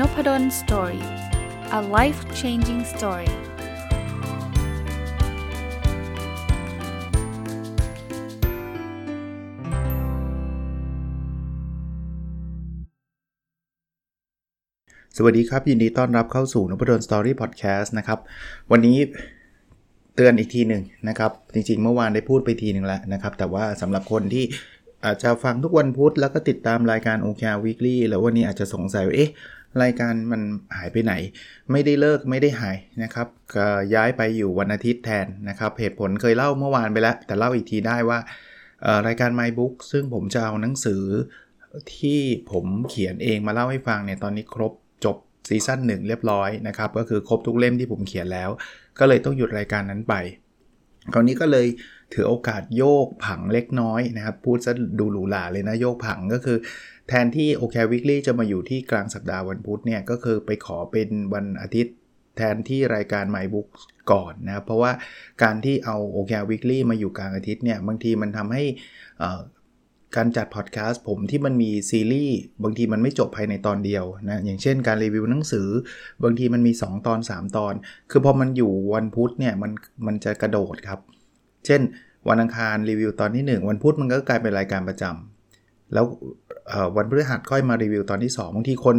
Nopadol Story a life changing story สวัสดีครับ ยินดีต้อนรับเข้าสู่นพดล Story Podcast นะครับ วันนี้เตือนอีกทีหนึ่งนะครับ จริงๆ เมื่อวานได้พูดไปทีหนึ่งแล้วนะครับ แต่ว่าสำหรับคนที่อาจจะฟังทุกวันพุธแล้วก็ติดตามรายการ OKR Weekly แล้ววันนี้อาจจะสงสัยว่าเอ๊ะรายการมันหายไปไหน ไม่ได้เลิกไม่ได้หายนะครับย้ายไปอยู่วันอาทิตย์แทนนะครับเหตุผลเคยเล่าเมื่อวานไปแล้ว แต่เล่าอีกทีได้ว่ารายการ My Book ซึ่งผมจะเอาหนังสือที่ผมเขียนเองมาเล่าให้ฟังเนี่ยตอนนี้ครบจบซีซั่นหนึ่งเรียบร้อยนะครับก็คือครบทุกเล่มที่ผมเขียนแล้ว ก็เลยต้องหยุดรายการนั้นไป คราวนี้ก็เลยถือโอกาสโยกผังเล็กน้อยนะครับ พูดซะดูหรูหราเลยนะโยกผังก็คือ แทนที่โอเควิกฤตจะมาอยู่ที่กลางสัปดาห์วันพุธเนี่ย ก็คือไปขอเป็นวันอาทิตย์แทนที่รายการ My Book ก่อนนะครับเพราะว่าการที่เอาโอเควิกฤตมาอยู่กลางอาทิตย์เนี่ย บางทีมันทำให้การจัดพอดแคสต์ผมที่มันมีซีรีส์บางทีมันไม่จบภายในตอนเดียวนะ อย่างเช่นการรีวิวหนังสือ บางทีมันมี 2 ตอน 3 ตอน คือพอมันอยู่วันพุธเนี่ยมันมันจะกระโดดครับ เช่น วันอังคารรีวิวตอนที่ 1 วันพุธมันก็กลายเป็นรายการประจำ แล้ววันพฤหัสค่อยมารีวิวตอนที่ 2 บางทีคน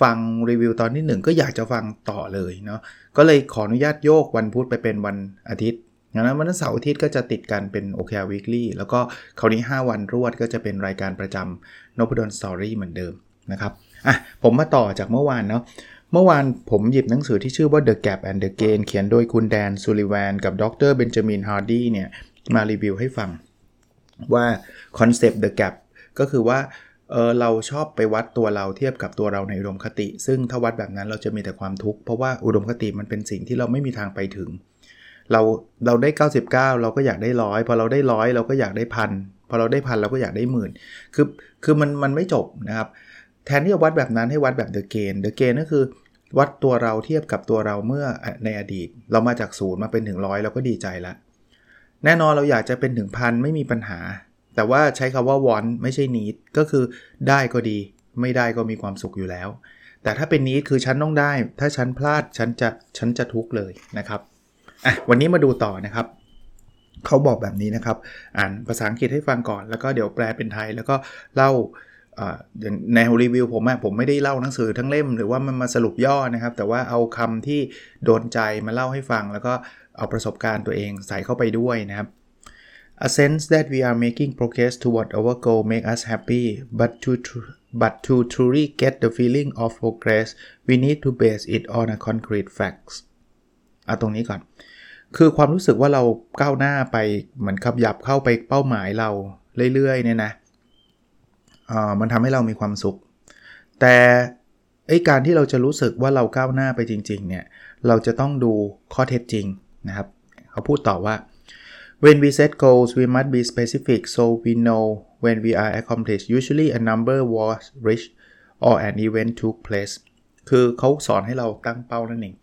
ฟังรีวิวตอนที่ 1 ก็อยากจะฟังต่อเลยเนาะก็เลยขออนุญาตโยกวันพุธไปเป็นวันอาทิตย์ดังนั้นวันเสาร์อาทิตย์ก็จะติดกันเป็น OKR Weekly แล้วก็คราวนี้ 5 วันรวดก็จะเป็นรายการประจำ n o p ด d o n Story เหมือนเดิมนะครับอะผมมาต่อจากเมื่อวานเนาะเมื่อวานผมหยิบหนังสือที่ชื่อว่า The Gap and the Gain เขียนโดยคุณ Dan Sullivan กับดร. Benjamin Hardy เนี่ยมารีวิวให้ฟังว่า concept The Gap ก็คือว่าเออเราชอบไปวัดตัวเราเทียบกับตัวเราในอุดมคติ ซึ่งถ้าวัดแบบนั้นเราจะมีแต่ความทุกข์เพราะว่าอุดมคติมันเป็นสิ่งที่เราไม่มีทางไปถึง เราเราได้ 99 เราก็อยากได้ร้อยพอเราได้ร้อยเราก็อยากได้พันพอเราได้พันเราก็อยากได้หมื่นคือคือมันมันไม่จบนะครับแทนที่จะวัดแบบนั้นให้วัดแบบเดอะเกนเดอะเกนก็คือ วัดตัวเราเทียบกับตัวเราเมื่อในอดีต เรามาจากศูนย์มาเป็นถึงร้อยเราก็ดีใจแล้วแน่นอนเราอยากจะเป็นถึงพันไม่มีปัญหา แต่ว่าใช้คำว่า want ไม่ใช่ need ก็คือได้ก็ดี ไม่ได้ก็มีความสุขอยู่แล้ว แต่ถ้าเป็น need คือฉันต้องได้ ถ้าฉันพลาดฉันจะฉันจะทุกข์เลยนะครับอะวันนี้มาดูต่อนะครับเขาบอกแบบนี้นะครับ อ่านภาษาอังกฤษให้ฟังก่อน แล้วก็เดี๋ยวแปลเป็นไทย แล้วก็เล่าในรีวิวผมอะผมไม่ได้เล่าหนังสือทั้งเล่ม หรือว่ามันมาสรุปย่อนะครับ แต่ว่าเอาคำที่โดนใจมาเล่าให้ฟัง แล้วก็เอาประสบการณ์ตัวเองใส่เข้าไปด้วยนะครับ A sense that we are making progress toward our goal make us happy but to but to truly get the feeling of progress we need to base it on a concrete facts เอาตรงนี้ก่อน คือความรู้สึกว่าเราก้าวหน้าไปเหมือนขับยับเข้าไปเป้าหมายเราเรื่อยๆเนี่ยนะมันทำให้เรามีความสุข แต่ไอการที่เราจะรู้สึกว่าเราก้าวหน้าไปจริง ๆ เนี่ย เราจะต้องดูข้อเท็จจริงนะครับ เขาพูดต่อว่า when we set goals we must be specific so we know when we are accomplished usually a number was reached or an event took place คือเขาสอนให้เราตั้งเป้านั่นเอง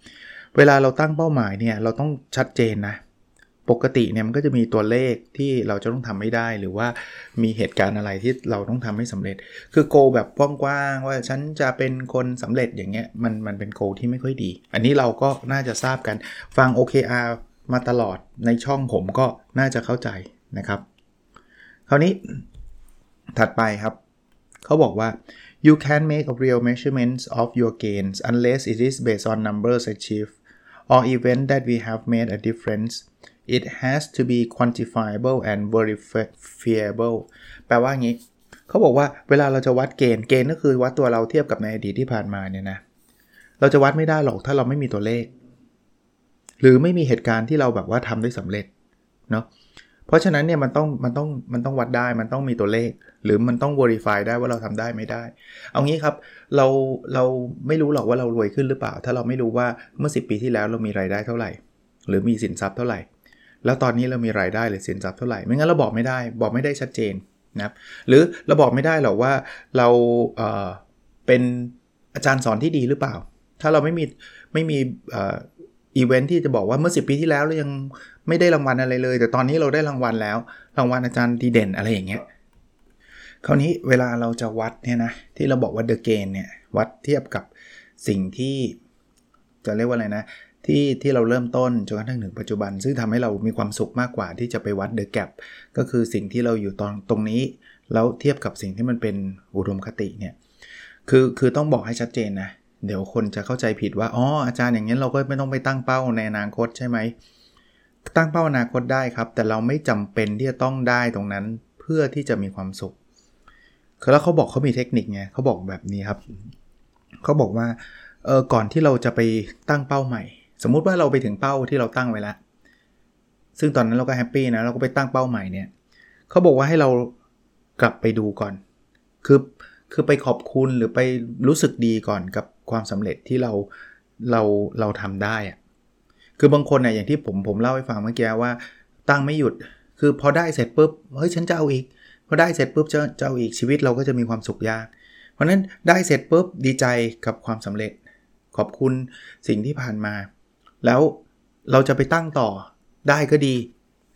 เวลาเราตั้งเป้าหมายเนี่ย เราต้องชัดเจนนะ ปกติเนี่ยมันก็จะมีตัวเลขที่เราจะต้องทำไม่ได้ หรือว่ามีเหตุการณ์อะไรที่เราต้องทำให้สำเร็จ คือโกแบบกว้างๆว่าฉันจะเป็นคนสำเร็จอย่างเงี้ยมันมันเป็นโกที่ไม่ค่อยดี อันนี้เราก็น่าจะทราบกันฟัง OKR มาตลอดในช่องผมก็น่าจะเข้าใจนะครับ คราวนี้ถัดไปครับ เขาบอกว่า you can make a real measurements of your gains unless it is based on numbers achieved or event that we have made a difference it has to be quantifiable and verifiable แปลว่างี้ เขาบอกว่าเวลาเราจะวัดเกณฑ์เกณฑ์ก็คือวัดตัวเราเทียบกับในอดีตที่ผ่านมาเนี่ยนะ เราจะวัดไม่ได้หรอกถ้าเราไม่มีตัวเลข หรือไม่มีเหตุการณ์ที่เราแบบว่าทำได้สำเร็จเนาะเพราะฉะนั้นเนี่ยมันต้องมันต้องมันต้องวัดได้มันต้องมีตัวเลข หรือมันต้อง verify ได้ว่าเราทำได้ไม่ได้ เอางี้ครับเราเราไม่รู้หรอกว่าเรารวยขึ้นหรือเปล่า ถ้าเราไม่รู้ว่าเมื่อ 10 ปีที่แล้วเรามีรายได้เท่าไหร่ หรือมีสินทรัพย์เท่าไหร่ แล้วตอนนี้เรามีรายได้หรือสินทรัพย์เท่าไหร่ไม่งั้นเราบอกไม่ได้ บอกไม่ได้ชัดเจนนะครับหรือเราบอกไม่ได้หรอกว่าเราเเป็นอาจารย์สอนที่ดีหรือเปล่า ถ้าเราไม่มีไม่มี อีเวนท์ที่จะบอกว่าเมื่อ 10 ปีที่แล้วเรายังไม่ได้รางวัลอะไรเลย แต่ตอนนี้เราได้รางวัลแล้ว รางวัลอาจารย์ดีเด่นอะไรอย่างเงี้ยคราวนี้เวลาเราจะวัดเนี่ยนะที่เราบอกว่า The Gain เนี่ยวัดเทียบกับสิ่งที่จะเรียกว่าอะไรนะที่ที่เราเริ่มต้นจนกระทั่งถึงปัจจุบัน ซึ่งทำให้เรามีความสุขมากกว่าที่จะไปวัด The Gap ก็คือสิ่งที่เราอยู่ตอนตรงนี้ แล้วเทียบกับสิ่งที่มันเป็นอุดมคติเนี่ยคือคือต้องบอกให้ชัดเจนนะ เดี๋ยวคนจะเข้าใจผิดว่าอ๋ออาจารย์อย่างนี้เราก็ไม่ต้องไปตั้งเป้าในอนาคตใช่ไหมตั้งเป้าอนาคตได้ครับ แต่เราไม่จำเป็นที่จะต้องได้ตรงนั้นเพื่อที่จะมีความสุขคือแล้วเขาบอกเขามีเทคนิคไงเขาบอกแบบนี้ครับเขาบอกว่าเออก่อนที่เราจะไปตั้งเป้าใหม่ สมมุติว่าเราไปถึงเป้าที่เราตั้งไว้แล้วซึ่งตอนนั้นเราก็ happy นะเราก็ไปตั้งเป้าใหม่เนี่ยเขาบอกว่าให้เรากลับไปดูก่อน คือคือไปขอบคุณหรือไปรู้สึกดีก่อนกับ ความสำเร็จที่เราเราเราทำได้อะคือบางคนเนี่ยอย่างที่ผมผมเล่าให้ฟังเมื่อกี้ว่าตั้งไม่หยุดคือพอได้เสร็จปุ๊บเฮ้ยฉันจะเอาอีกพอได้เสร็จปุ๊บจะจะเอาอีกชีวิตเราก็จะมีความสุขยาก เพราะนั้นได้เสร็จปุ๊บดีใจกับความสำเร็จ ขอบคุณสิ่งที่ผ่านมา แล้วเราจะไปตั้งต่อได้ก็ดี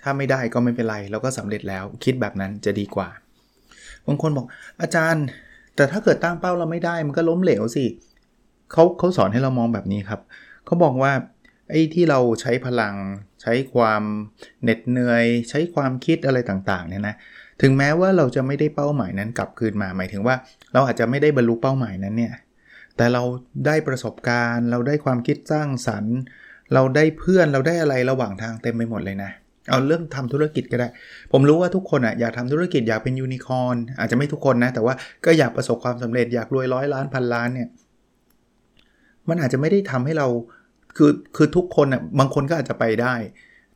ถ้าไม่ได้ก็ไม่เป็นไรเราก็สำเร็จแล้วคิดแบบนั้นจะดีกว่าบางคนบอกอาจารย์ แต่ถ้าเกิดตั้งเป้าเราไม่ได้มันก็ล้มเหลวสิ เขาเขาสอนให้เรามองแบบนี้ครับ เขาบอกว่าไอ้ที่เราใช้พลัง ใช้ความเหน็ดเหนื่อย ใช้ความคิดอะไรต่างๆเนี่ยนะถึงแม้ว่าเราจะไม่ได้เป้าหมายนั้นกลับคืนมาหมายถึงว่า เราอาจจะไม่ได้บรรลุเป้าหมายนั้นเนี่ยแต่เราได้ประสบการณ์ เราได้ความคิดสร้างสรรค์ เราได้เพื่อนเราได้อะไรระหว่างทางเต็มไปหมดเลยนะเอาเรื่องทำธุรกิจก็ได้ ผมรู้ว่าทุกคนอะอยากทำธุรกิจอยากเป็นยูนิคอร์นอาจจะไม่ทุกคนนะ แต่ว่าก็อยากประสบความสำเร็จอยากรวยร้อยล้านพันล้านเนี่ย มันอาจจะไม่ได้ทำให้เราคือคือทุกคนอะบางคนก็อาจจะไปได้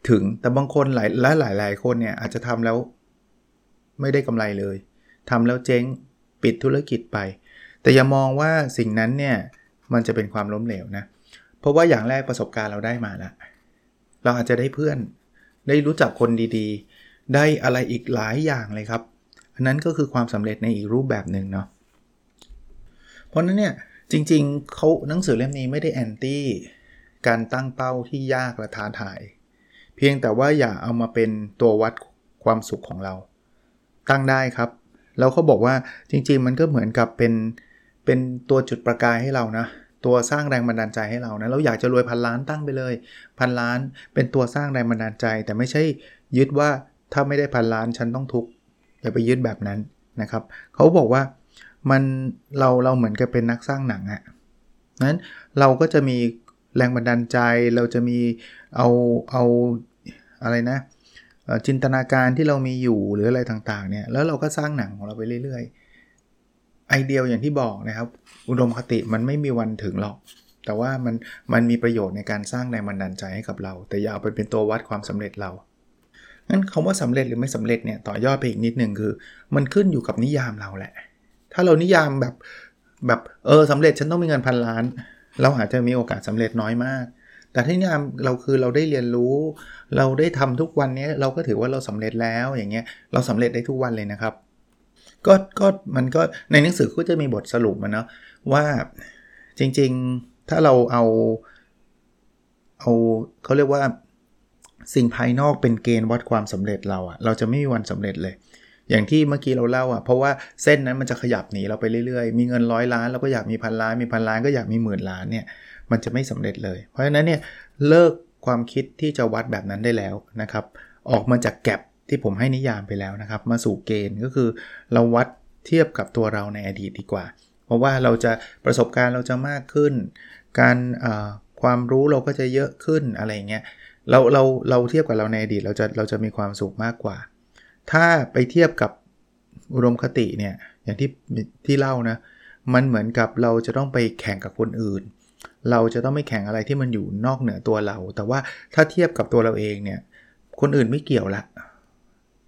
ถึงแต่บางคนหลายและหลายหลายคนเนี่ยอาจจะทำแล้วไม่ได้กำไรเลยทำแล้วเจ๊งปิดธุรกิจไป แต่อย่ามองว่าสิ่งนั้นเนี่ยมันจะเป็นความล้มเหลวนะเพราะว่าอย่างแรกประสบการณ์เราได้มาแล้วเราอาจจะได้เพื่อน ได้รู้จักคนดีๆ ได้อะไรอีกหลายอย่างเลยครับอันนั้นก็คือความสำเร็จในอีกรูปแบบหนึ่งเนาะเพราะนั้นเนี่ย จริงๆเขาหนังสือเล่มนี้ไม่ได้แอนตี้การตั้งเป้าที่ยากและท้าทาย เพียงแต่ว่าอย่าเอามาเป็นตัววัดความสุขของเรา ตั้งได้ครับ แล้วเขาบอกว่าจริงๆ มันก็เหมือนกับเป็นเป็นตัวจุดประกายให้เรานะ ตัวสร้างแรงบันดาลใจให้เรานะเราอยากจะรวยพันล้านตั้งไปเลย พันล้านเป็นตัวสร้างแรงบันดาลใจ แต่ไม่ใช่ยึดว่าถ้าไม่ได้พันล้านฉันต้องทุกข์อย่าไปยึดแบบนั้นนะครับเขาบอกว่า มันเราเราเหมือนกับเป็นนักสร้างหนังอะนั้นเราก็จะมีแรงบันดาลใจเราจะมีเอาเอาอะไรนะจินตนาการที่เรามีอยู่หรืออะไรต่างๆเนี่ยแล้วเราก็สร้างหนังของเราไปเรื่อยๆ ไอเดียอย่างที่บอกนะครับ อุดมคติมันไม่มีวันถึงหรอก แต่ว่ามันมันมีประโยชน์ในการสร้างแรงบันดาลใจให้กับเรา แต่อย่าเอาไปเป็นตัววัดความสำเร็จเรางั้นคำว่าสำเร็จหรือไม่สำเร็จเนี่ยต่อยอดไปอีกนิดนึงคือ มันขึ้นอยู่กับนิยามเราแหละ ถ้าเรานิยามแบบแบบเออสำเร็จฉันต้องมีเงินพันล้าน เราอาจจะมีโอกาสสาเร็จน้อยมาก แต่ที่นี่เราคือเราได้เรียนรู้ เราได้ทำทุกวันนี้เราก็ถือว่าเราสำเร็จแล้วอย่างเงี้ยเราสำเร็จได้ทุกวันเลยนะครับ ก็ก็มันก็ในหนังสือก็จะมีบทสรุปมาเนาะว่าจริงๆถ้าเราเอาเอาเขาเรียกว่าสิ่งภายนอกเป็นเกณฑ์วัดความสำเร็จเราอะเราจะไม่มีวันสำเร็จเลย อย่างที่เมื่อกี้เราเล่าอะเพราะว่าเส้นนั้นมันจะขยับหนีเราไปเรื่อยๆ มีเงินร้อยล้านเราก็อยากมีพันล้านมีพันล้านก็อยากมีหมื่นล้านเนี่ยมันจะไม่สำเร็จเลย เพราะฉะนั้นเนี่ยเลิกความคิดที่จะวัดแบบนั้นได้แล้วนะครับ ออกมาจากแก็บที่ผมให้นิยามไปแล้วนะครับ มาสู่เกณฑ์ก็คือเราวัดเทียบกับตัวเราในอดีตดีกว่า เพราะว่าเราจะประสบการณ์เราจะมากขึ้น การความรู้เราก็จะเยอะขึ้นอะไรเงี้ยเราเราเราเทียบกับเราในอดีตเราจะเราจะมีความสุขมากกว่า ถ้าไปเทียบกับอุดมคติเนี่ยอย่างที่ที่เล่านะมันเหมือนกับเราจะต้องไปแข่งกับคนอื่น เราจะต้องไม่แข่งอะไรที่มันอยู่นอกเหนือตัวเรา แต่ว่าถ้าเทียบกับตัวเราเองเนี่ยคนอื่นไม่เกี่ยวละ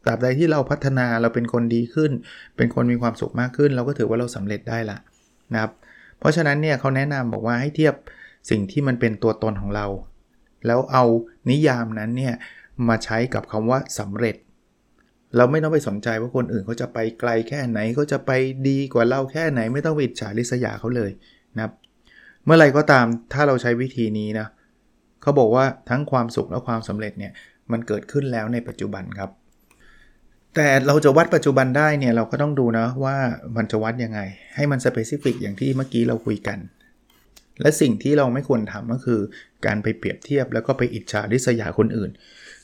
ตราบใดที่เราพัฒนาเราเป็นคนดีขึ้น เป็นคนมีความสุขมากขึ้น เราก็ถือว่าเราสำเร็จได้ละนะครับเพราะฉะนั้นเนี่ยเขาแนะนำบอกว่าให้เทียบสิ่งที่มันเป็นตัวตนของเรา แล้วเอานิยามนั้นเนี่ยมาใช้กับคำว่าสำเร็จ เราไม่ต้องไปสนใจว่าคนอื่นเขาจะไปไกลแค่ไหนเขาจะไปดีกว่าเราแค่ไหน ไม่ต้องไปอิจฉาริษยาเขาเลยนะครับเมื่อไรก็ตามถ้าเราใช้วิธีนี้นะเขาบอกว่าทั้งความสุขและความสำเร็จเนี่ยมันเกิดขึ้นแล้วในปัจจุบันครับ แต่เราจะวัดปัจจุบันได้เนี่ยเราก็ต้องดูนะว่ามันจะวัดยังไง ให้มัน specific อย่างที่เมื่อกี้เราคุยกัน และสิ่งที่เราไม่ควรทำก็คือ การไปเปรียบเทียบแล้วก็ไปอิจฉาริษยาคนอื่น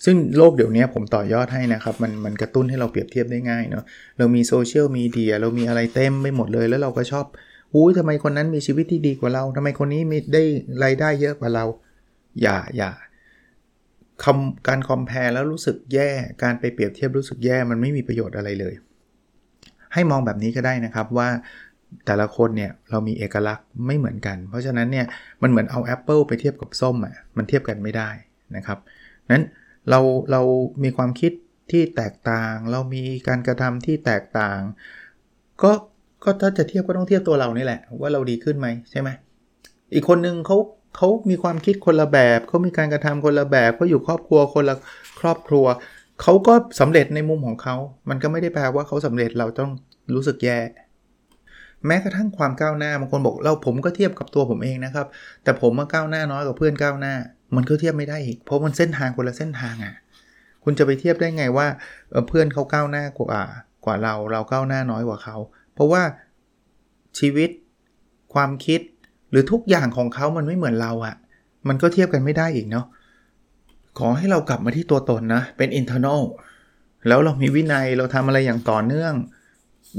ซึ่งโลกเดี๋ยวนี้ผมต่อยอดให้นะครับ มันมันกระตุ้นให้เราเปรียบเทียบได้ง่ายเนาะเรามีโซเชียลมีเดียเรามีอะไรเต็มไปหมดเลย แล้วเราก็ชอบอุ้ยทำไมคนนั้นมีชีวิตที่ดีกว่าเราทำไมคนนี้มีได้รายได้เยอะกว่าเรา อย่าอย่าทำการ compare แล้วรู้สึกแย่ การไปเปรียบเทียบรู้สึกแย่มันไม่มีประโยชน์อะไรเลย ให้มองแบบนี้ก็ได้นะครับว่าแต่ละคนเนี่ยเรามีเอกลักษณ์ไม่เหมือนกัน เพราะฉะนั้นเนี่ยมันเหมือนเอาแอปเปิลไปเทียบกับส้มอะมันเทียบกันไม่ได้นะครับนั้น เราเรามีความคิดที่แตกต่าง เรามีการกระทำที่แตกต่าง ก็ก็ถ้าจะเทียบก็ต้องเทียบตัวเรานี่แหละว่าเราดีขึ้นไหมใช่ไหมอีกคนนึงเขาเขามีความคิดคนละแบบเขามีการกระทำคนละแบบเขาอยู่ครอบครัวคนละครอบครัวเขาก็สำเร็จในมุมของเขา มันก็ไม่ได้แปลว่าเขาสำเร็จเราต้องรู้สึกแย่ แม้กระทั่งความก้าวหน้าบางคนบอกเราผมก็เทียบกับตัวผมเองนะครับ แต่ผมมาก้าวหน้าน้อยกว่าเพื่อนก้าวหน้า มันก็เทียบไม่ได้อีก เพราะมันเส้นทางคนละเส้นทางอะ่ะ คุณจะไปเทียบได้ไงว่าเพื่อนเขาก้าวหน้ากว่ากว่าเรา เราก้าวหน้าน้อยกว่าเขา เพราะว่าชีวิตความคิดหรือทุกอย่างของเขามันไม่เหมือนเราอะ่ะ มันก็เทียบกันไม่ได้อีกเนาะ ขอให้เรากลับมาที่ตัวตนนะ เป็น internal แล้วเรามีวินัยเราทำอะไรอย่างต่อเนื่อง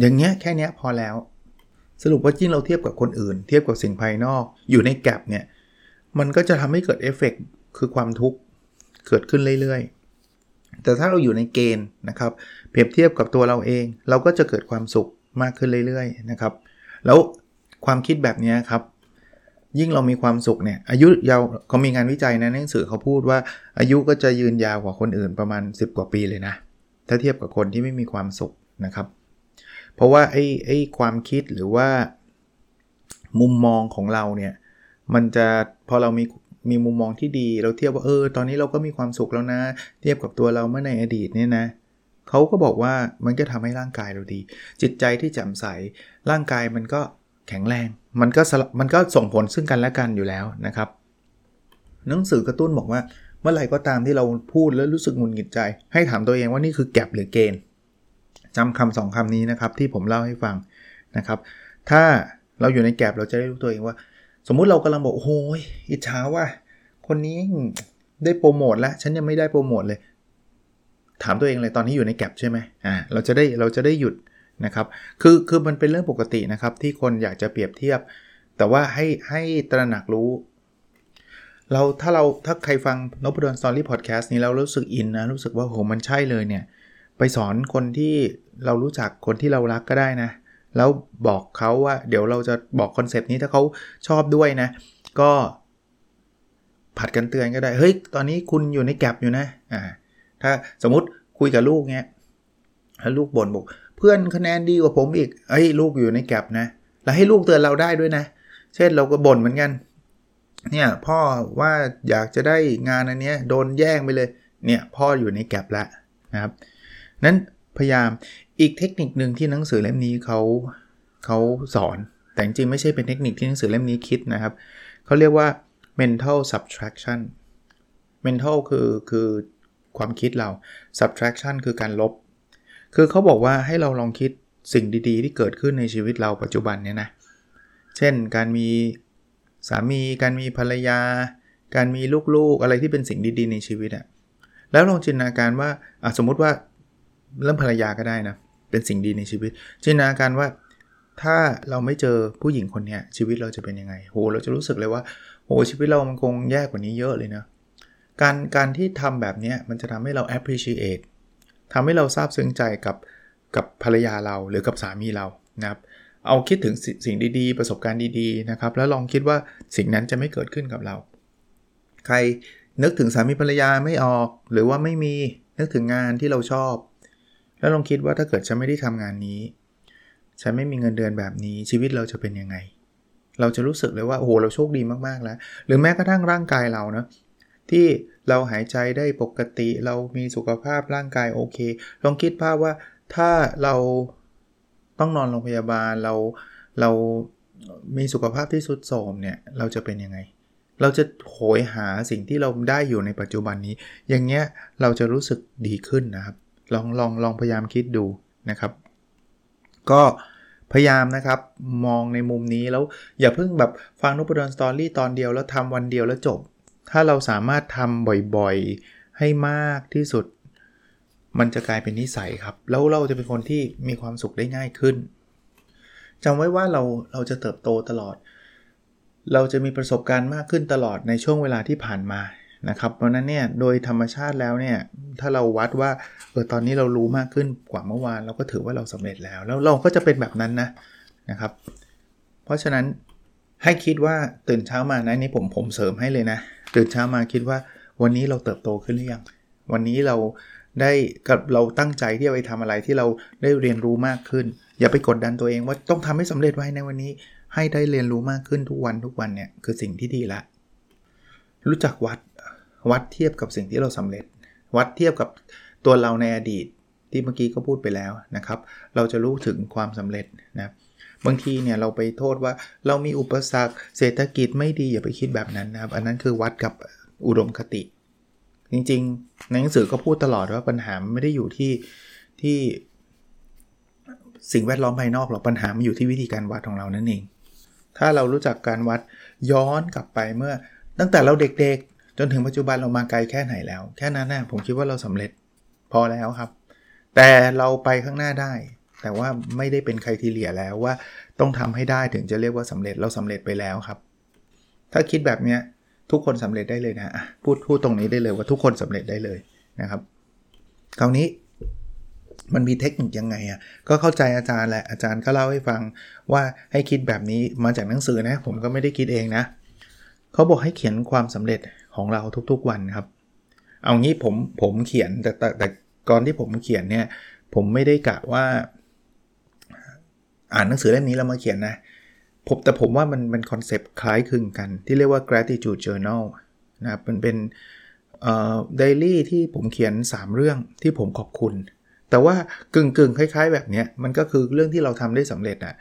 อย่างเงี้ยแค่เนี้ยพอแล้ว สรุปว่ายิ่งเราเทียบกับคนอื่น เทียบกับสิ่งภายนอก อยู่ในแกลบเนี่ย มันก็จะทำให้เกิดเอฟเฟกคือความทุกข์เกิดขึ้นเรื่อยๆ แต่ถ้าเราอยู่ในเกณฑ์นะครับ เปรียบเทียบกับตัวเราเอง เราก็จะเกิดความสุขมากขึ้นเรื่อยๆนะครับ แล้วความคิดแบบนี้ครับ ยิ่งเรามีความสุขเนี่ยอายุยาวเขามีงานวิจัยนะหนังสือเขาพูดว่าอายุก็จะยืนยาวกว่าคนอื่นประมาณ 10 กว่าปีเลยนะ ถ้าเทียบกับคนที่ไม่มีความสุขนะครับ เพราะว่าไอ้ไอ้ความคิดหรือว่า มุมมองของเราเนี่ย มันจะพอเรามีมีมุมมองที่ดีเราเทียบว่าเออ ตอนนี้เราก็มีความสุขแล้วนะ เทียบกับตัวเราเมื่อในอดีตเนี่ยนะเขาก็บอกว่ามันก็ทำให้ร่างกายเราดี จิตใจที่แจ่มใส ร่างกายมันก็แข็งแรง มันก็มันก็ส่งผลซึ่งกันและกันอยู่แล้วนะครับ หนังสือกระตุ้นบอกว่า เมื่อไหร่ก็ตามที่เราพูดแล้วรู้สึกหงุดหงิดใจ ให้ถามตัวเองว่านี่คือแก็บหรือเกณฑ์จำคำสองคำนี้นะครับที่ผมเล่าให้ฟังนะครับ ถ้าเราอยู่ในแกลบเราจะได้รู้ตัวเองว่า สมมุติเรากำลังบอกโอ้ยอิจฉาว่า คนนี้ได้โปรโมทแล้ว ฉันยังไม่ได้โปรโมทเลย ถามตัวเองเลยตอนนี้อยู่ใน Gap ใช่ไหมอ่าเราจะได้เราจะได้หยุดนะครับ คือคือมันเป็นเรื่องปกตินะครับ ที่คนอยากจะเปรียบเทียบ แต่ว่าให้ให้ตระหนักรู้ เราถ้าเราถ้าใครฟังนพดล Story Podcast นี้แล้วรู้สึกอินนะ รู้สึกว่าโหมันใช่เลยเนี่ย ไปสอนคนที่เรารู้จักคนที่เรารักก็ได้นะ แล้วบอกเขาว่าเดี๋ยวเราจะบอก concept นี้ถ้าเขาชอบด้วยนะ ก็ผัดกันเตือนก็ได้ เฮ้ย ตอนนี้คุณอยู่ในแกลบอยู่นะ อ่า ถ้าสมมติคุยกับลูกเงี้ยแล้วลูกบ่นบอก เพื่อนคะแนนดีกว่าผมอีกเอ้ย ลูกอยู่ในแกลบนะ แล้วให้ลูกเตือนเราได้ด้วยนะ เช่นเราก็บ่นเหมือนกัน เนี่ย พ่อว่าอยากจะได้งานอันเนี้ยโดนแย่งไปเลย เนี่ย พ่ออยู่ในแกลบแล้วนะครับ นั้นพยายาม อีกเทคนิคหนึ่งที่หนังสือเล่มนี้เขาเขาสอน แต่จริงไม่ใช่เป็นเทคนิคที่หนังสือเล่มนี้คิดนะครับเขาเรียกว่า mental subtraction mental คือคือความคิดเรา subtraction คือการลบ คือเขาบอกว่าให้เราลองคิดสิ่งดีๆ ที่เกิดขึ้นในชีวิตเราปัจจุบันเนี่ยนะ เช่นการมีสามี การมีภรรยา การมีลูกๆ อะไรที่เป็นสิ่งดีๆ ในชีวิตอะแล้วลองจินตนาการว่า สมมุติว่าเรื่องภรรยาก็ได้นะ เป็นสิ่งดีในชีวิตจินตนาการว่าถ้าเราไม่เจอผู้หญิงคนนี้ชีวิตเราจะเป็นยังไงโหเราจะรู้สึกเลยว่าโหชีวิตเรามันคงแย่กว่านี้เยอะเลยนะการการที่ทำแบบนี้มันจะทำให้เรา appreciate ทำให้เราซาบซึ้งใจกับกับภรรยาเราหรือกับสามีเรานะครับเอาคิดถึงสิ่งดีๆ ประสบการณ์ดีๆนะครับแล้วลองคิดว่าสิ่งนั้นจะไม่เกิดขึ้นกับเรา ใครนึกถึงสามีภรรยาไม่ออก หรือว่าไม่มีนึกถึงงานที่เราชอบ แล้วลองคิดว่าถ้าเกิดฉันไม่ได้ทำงานนี้ ฉันไม่มีเงินเดือนแบบนี้ชีวิตเราจะเป็นยังไง เราจะรู้สึกเลยว่าโอ้โหเราโชคดีมากๆแล้ว หรือแม้กระทั่งร่างกายเรานะที่เราหายใจได้ปกติเรามีสุขภาพร่างกายโอเค ลองคิดภาพว่าถ้าเราต้องนอนโรงพยาบาลเราเรามีสุขภาพที่สุดโทรมเนี่ยเราจะเป็นยังไง เราจะโหยหาสิ่งที่เราได้อยู่ในปัจจุบันนี้ อย่างเงี้ยเราจะรู้สึกดีขึ้นนะครับ ลองลองลองพยายามคิดดูนะครับ ก็พยายามนะครับมองในมุมนี้แล้วอย่าเพิ่งแบบฟังนุบดอนสตอรี่ตอนเดียวแล้วทำวันเดียวแล้วจบ ถ้าเราสามารถทำบ่อยๆ ให้มากที่สุด มันจะกลายเป็นนิสัยครับ แล้วเราจะเป็นคนที่มีความสุขได้ง่ายขึ้นจำไว้ว่าเราเราจะเติบโตตลอด เราจะมีประสบการณ์มากขึ้นตลอดในช่วงเวลาที่ผ่านมา นะครับ เพราะนั้นเนี่ยโดยธรรมชาติแล้วเนี่ยถ้าเราวัดว่าเออตอนนี้เรารู้มากขึ้นกว่าเมื่อวาน เราก็ถือว่าเราสำเร็จแล้ว แล้วเราก็จะเป็นแบบนั้นนะนะครับ เพราะฉะนั้นให้คิดว่าตื่นเช้ามานะนี่ผมผมเสริมให้เลยนะ ตื่นเช้ามาคิดว่าวันนี้เราเติบโตขึ้นหรือยังวันนี้เราได้กับเราตั้งใจที่จะไปทำอะไรที่เราได้เรียนรู้มากขึ้น อย่าไปกดดันตัวเองว่าต้องทำให้สำเร็จไว้ในวันนี้ ให้ได้เรียนรู้มากขึ้นทุกวันทุกวันเนี่ยคือสิ่งที่ดีละ รู้จักวัดวัดเทียบกับสิ่งที่เราสำเร็จ วัดเทียบกับตัวเราในอดีตที่เมื่อกี้ก็พูดไปแล้วนะครับ เราจะรู้ถึงความสำเร็จนะบางทีเนี่ยเราไปโทษว่าเรามีอุปสรรคเศรษฐกิจไม่ดีอย่าไปคิดแบบนั้นนะครับ อันนั้นคือวัดกับอุดมคติ จริงๆในหนังสือก็พูดตลอดว่าปัญหาไม่ได้อยู่ที่ที่สิ่งแวดล้อมภายนอกหรอกปัญหามันอยู่ที่วิธีการวัดของเรานั่นเอง ถ้าเรารู้จักการวัดย้อนกลับไปเมื่อ ตั้งแต่เราเด็กๆ จนถึงปัจจุบันเรามาไกลแค่ไหนแล้ว แค่นั้นนะผมคิดว่าเราสำเร็จพอแล้วครับ แต่เราไปข้างหน้าได้ แต่ว่าไม่ได้เป็นใครทีเหลียแล้วว่าต้องทำให้ได้ถึงจะเรียกว่าสำเร็จเราสำเร็จไปแล้วครับ ถ้าคิดแบบเนี้ยทุกคนสำเร็จได้เลยนะพูดพูดตรงนี้ได้เลยว่าทุกคนสำเร็จได้เลยนะครับ คราวนี้มันมีเทคนิคยังไงอะ่ะ ก็เข้าใจอาจารย์แหละ อาจารย์ก็เล่าให้ฟังว่าให้คิดแบบนี้มาจากหนังสือนะ ผมก็ไม่ได้คิดเองนะ เขาบอกให้เขียนความสำเร็จของเราทุกๆวันครับ เอางี้ผมผมเขียนแต่แต่แต่ก่อนที่ผมเขียนเนี่ยผมไม่ได้กะว่า อ่านหนังสือเล่มนี้แล้วมาเขียนนะผมแต่ผมว่ามันเป็นคอนเซปต์คล้ายคลึงกัน ที่เรียกว่า gratitude journal นะครับมันเป็นเอ่อ daily ที่ผมเขียน 3 เรื่องที่ผมขอบคุณ แต่ว่ากึ่งกึ่งคล้าย ๆ แบบนี้มันก็คือเรื่องที่เราทำได้สำเร็จอะ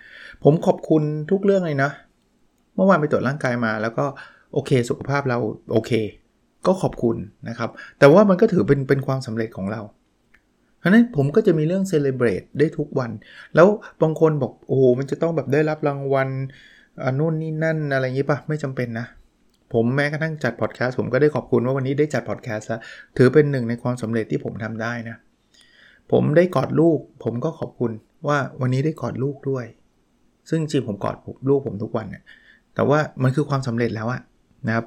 ผมขอบคุณทุกเรื่องเลยนะ เมื่อวานไปตรวจร่างกายมา แล้วก็ โอเค สุขภาพเราโอเค ก็ขอบคุณนะครับ แต่ว่ามันก็ถือเป็นเป็นความสำเร็จของเราเพราะนั้นผมก็จะมีเรื่องเซเลบรตได้ทุกวัน แล้วบางคนบอกโอ้โหมันจะต้องแบบได้รับรางวัลนู่นนี่นั่นอะไรอย่างนี้ปะไม่จำเป็นนะ ผมแม้กระทั่งจัดพอดแคสต์ผมก็ได้ขอบคุณว่าวันนี้ได้จัดพอดแคสต์ล้วถือเป็นหนึ่งในความสำเร็จที่ผมทำได้นะ ผมได้กอดลูก ผมก็ขอบคุณว่าวันนี้ได้กอดลูกด้วย ซึ่งจริงผมกอดลูกผมทุกวันเนี่ยแต่ว่ามันคือความสำเร็จแล้วอะ นะครับ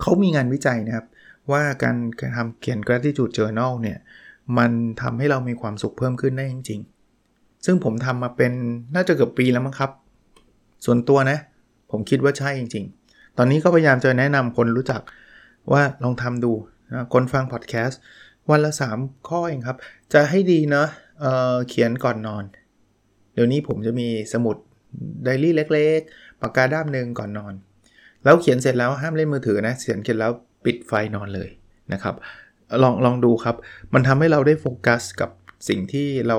เขามีงานวิจัยนะครับ ว่าการทำเขียน gratitude journal เนี่ย มันทำให้เรามีความสุขเพิ่มขึ้นได้จริง ๆ ซึ่งผมทำมาเป็นน่าจะเกือบปีแล้วมั้งครับ ส่วนตัวนะ ผมคิดว่าใช่จริง ๆ ตอนนี้ก็พยายามจะแนะนำคนรู้จักว่าลองทำดูนะคนฟังพอดแคสต์วันละ 3 ข้อเองครับ จะให้ดีนะเเขียนก่อนนอน เดี๋ยวนี้ผมจะมีสมุดไดรี่เล็ก ๆ ปากกาด้ามหนึ่งก่อนนอน แล้วเขียนเสร็จแล้วห้ามเล่นมือถือนะเขียนเสร็จแล้วปิดไฟนอนเลยนะครับ ลองลองดูครับ มันทำให้เราได้โฟกัสกับสิ่งที่เรา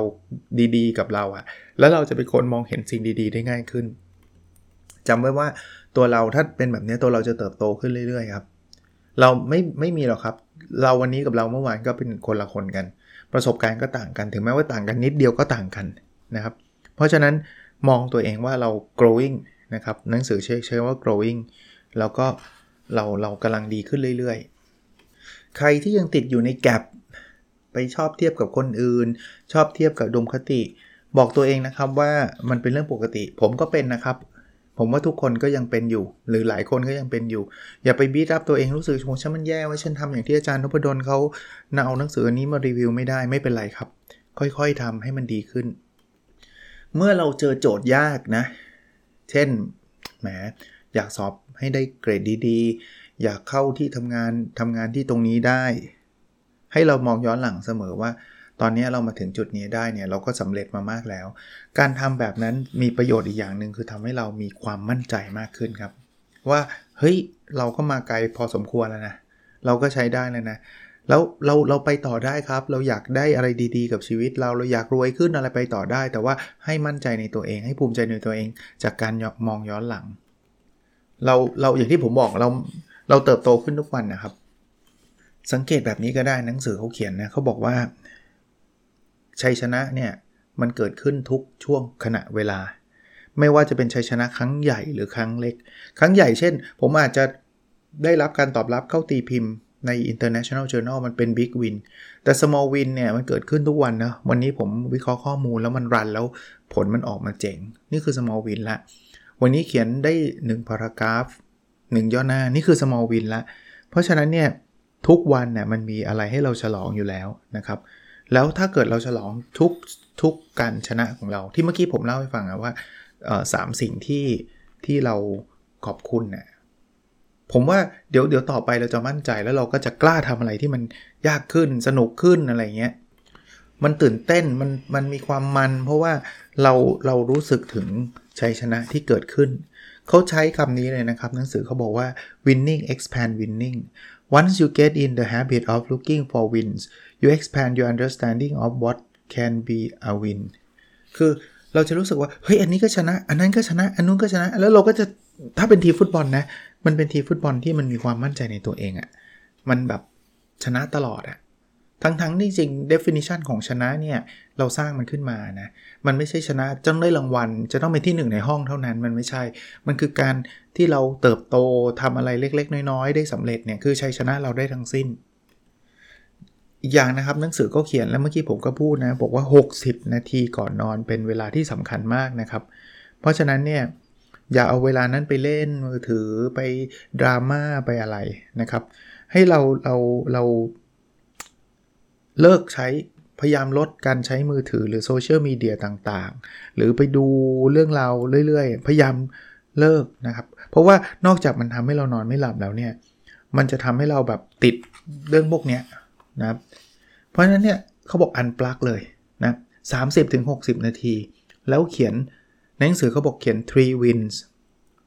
ดีๆ กับเราอะแล้วเราจะเป็นคนมองเห็นสิ่งดีๆ ได้ง่ายขึ้นจำไว้ว่าตัวเราถ้าเป็นแบบนี้ตัวเราจะเติบโตขึ้นเรื่อยๆครับ เราไม่ไม่มีหรอกครับ เราวันนี้กับเราเมื่อวานก็เป็นคนละคนกัน ประสบการณ์ก็ต่างกันถึงแม้ว่าต่างกันนิดเดียวก็ต่างกันนะครับ เพราะฉะนั้นมองตัวเองว่าเรา growing นะครับหนังสือใช้ใช้ว่า growing แล้วก็เราเรากำลังดีขึ้นเรื่อยๆ ใครที่ยังติดอยู่ในแกลบไปชอบเทียบกับคนอื่น ชอบเทียบกับดมคติ บอกตัวเองนะครับว่ามันเป็นเรื่องปกติ ผมก็เป็นนะครับ ผมว่าทุกคนก็ยังเป็นอยู่ หรือหลายคนก็ยังเป็นอยู่ อย่าไปบีทอัพตัวเองรู้สึกโอ้ฉันมันแย่ว่าฉันทำอย่างที่อาจารย์นพดลเขาเอาหนังสืออันนี้มารีวิวไม่ได้ไม่เป็นไรครับ ค่อยๆทำให้มันดีขึ้น เมื่อเราเจอโจทย์ยากนะ เช่นแหม อยากสอบให้ได้เกรดดีๆ อยากเข้าที่ทำงานทำงานที่ตรงนี้ได้ ให้เรามองย้อนหลังเสมอว่า ตอนนี้เรามาถึงจุดนี้ได้เนี่ยเราก็สำเร็จมามากแล้ว การทำแบบนั้นมีประโยชน์อีกอย่างหนึ่งคือทำให้เรามีความมั่นใจมากขึ้นครับ ว่าเฮ้ยเราก็มาไกลพอสมควรแล้วนะเราก็ใช้ได้แล้วนะแล้วเราเราไปต่อได้ครับ เราอยากได้อะไรดีๆ กับชีวิต เราเราอยากรวยขึ้นอะไรไปต่อได้ แต่ว่าให้มั่นใจในตัวเอง ให้ภูมิใจในตัวเอง จากการมองย้อนหลัง เราเราอย่างที่ผมบอกเราเราเติบโตขึ้นทุกวันนะครับ สังเกตแบบนี้ก็ได้หนังสือเขาเขียนนะเขาบอกว่า ชัยชนะเนี่ยมันเกิดขึ้นทุกช่วงขณะเวลา ไม่ว่าจะเป็นชัยชนะครั้งใหญ่หรือครั้งเล็ก ครั้งใหญ่เช่น ผมอาจจะได้รับการตอบรับเข้าตีพิมพ์ใน international journal มันเป็น big win แต่ small win เนี่ยมันเกิดขึ้นทุกวันนะ วันนี้ผมวิเคราะห์ข้อมูลแล้วมันรันแล้วผลมันออกมาเจ๋ง นี่คือ small win ละ วันนี้เขียนได้1 paragraph 1ย่อหน้านี่คือ small win ละ เพราะฉะนั้นเนี่ยทุกวันเนี่ยมันมีอะไรให้เราฉลองอยู่แล้วนะครับ แล้วถ้าเกิดเราฉลองทุกทุกการชนะของเราที่เมื่อกี้ผมเล่าให้ฟังนะว่าสามสิ่งที่ที่เราขอบคุณเนี่ยผมว่าเดี๋ยวเดี๋ยวต่อไปเราจะมั่นใจแล้วเราก็จะกล้าทำอะไรที่มันยากขึ้นสนุกขึ้นอะไรเงี้ยมันตื่นเต้นมันมันมีความมัน เพราะว่าเราเรารู้สึกถึง ชัยชนะที่เกิดขึ้น เขาใช้คำนี้เลยนะครับ หนังสือเขาบอกว่า winning expand winning once you get in the habit of looking for wins you expand your understanding of what can be a win คือเราจะรู้สึกว่า เฮ้ย อันนี้ก็ชนะ อันนั้นก็ชนะ อันนู้นก็ชนะ แล้วเราก็จะถ้าเป็นทีฟุตบอลนะ มันเป็นทีฟุตบอลที่มันมีความมั่นใจในตัวเองอะ่ะ มันแบบชนะตลอดอะ่ะ ทั้งๆที่จริง definition ของชนะเนี่ยเราสร้างมันขึ้นมานะ มันไม่ใช่ชนะจงได้รางวัล จะต้องเป็นที่หนึ่งในห้องเท่านั้น มันไม่ใช่ มันคือการที่เราเติบโตทำอะไรเล็ก ๆ น้อย ๆ ได้สำเร็จเนี่ยคือชัยชนะเราได้ทั้งสิ้น อีกอย่างนะครับหนังสือก็เขียนแล้วเมื่อกี้ผมก็พูดนะ บอกว่า 60 นาทีก่อนนอนเป็นเวลาที่สำคัญมากนะครับ เพราะฉะนั้นเนี่ยอย่าเอาเวลานั้นไปเล่นมือถือไปดราม่าไปอะไรนะครับ ให้เราเราเรา เลิกใช้พยายามลดการใช้มือถือหรือโซเชียลมีเดียต่างๆ หรือไปดูเรื่องเราเรื่อยๆ พยายามเลิกนะครับ เพราะว่านอกจากมันทำให้เรานอนไม่หลับแล้วเนี่ย มันจะทำให้เราแบบติดเรื่องพวกนี้นะครับ เพราะฉะนั้นเนี่ยเขาบอกอันปลักเลยนะ30-60นาที แล้วเขียนในหนังสือเขาบอกเขียน three wins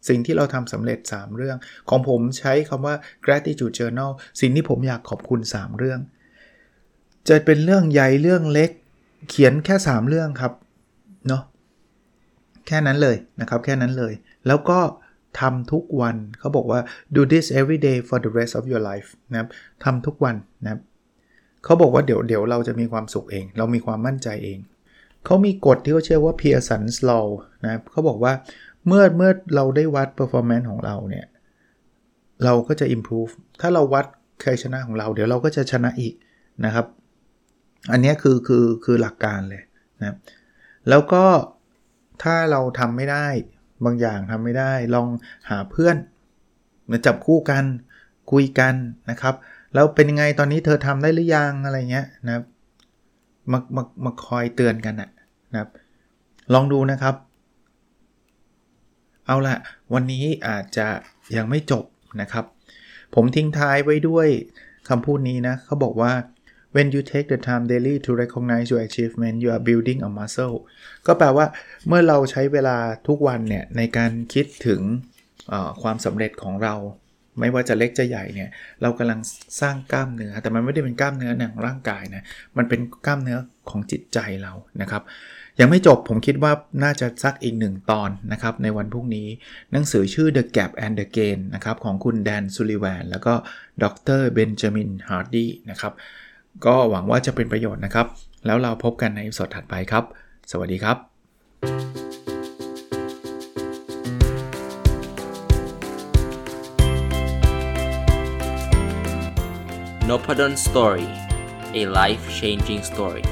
สิ่งที่เราทำสำเร็จ 3 เรื่อง ของผมใช้คำว่า gratitude journal สิ่งที่ผมอยากขอบคุณ 3 เรื่อง จะเป็นเรื่องใหญ่เรื่องเล็ก เขียนแค่ 3 เรื่องครับเนาะแค่นั้นเลยนะครับ แค่นั้นเลย แล้วก็ทำทุกวันเขาบอกว่า do this every day for the rest of your life นะครับทำทุกวันนะครับเขาบอกว่าเดี๋ยวเดี๋ยวเราจะมีความสุขเอง เรามีความมั่นใจเอง เขามีกฎที่เขาเชื่อว่า Pearson's Law นะเขาบอกว่าเมื่อเมื่อเราได้วัด performance ของเราเนี่ย เราก็จะ improve ถ้าเราวัดใครชนะของเรา เดี๋ยวเราก็จะชนะอีกนะครับ อันนี้คือคือคือหลักการเลยนะแล้วก็ถ้าเราทำไม่ได้บางอย่างทำไม่ได้ ลองหาเพื่อนมาจับคู่กันคุยกันนะครับแล้วเป็นยังไงตอนนี้เธอทำได้หรือยังอะไรเงี้ยนะครับมามามาคอยเตือนกันนะครับ ลองดูนะครับ เอาละวันนี้อาจจะยังไม่จบนะครับ ผมทิ้งท้ายไว้ด้วยคำพูดนี้นะเขาบอกว่า when you take the time daily to recognize your achievement you are building a muscle ก็แปลว่าเมื่อเราใช้เวลาทุกวันเนี่ยในการคิดถึงความสำเร็จของเรา ไม่ว่าจะเล็กจะใหญ่เนี่ยเรากำลังสร้างกล้ามเนื้อ แต่มันไม่ได้เป็นกล้ามเนื้อในร่างกายนะมันเป็นกล้ามเนื้อของจิตใจเรานะครับยังไม่จบผมคิดว่าน่าจะสักอีกหนึ่งตอนนะครับในวันพรุ่งนี้ หนังสือชื่อ The Gap and the Gain นะครับของคุณแดนซูลิแวนแล้วก็ดรเบนจามินฮาร์ดีนะครับ ก็หวังว่าจะเป็นประโยชน์นะครับ แล้วเราพบกันในสดถัดไปครับ สวัสดีครับ n o p a d o n Story a life changing story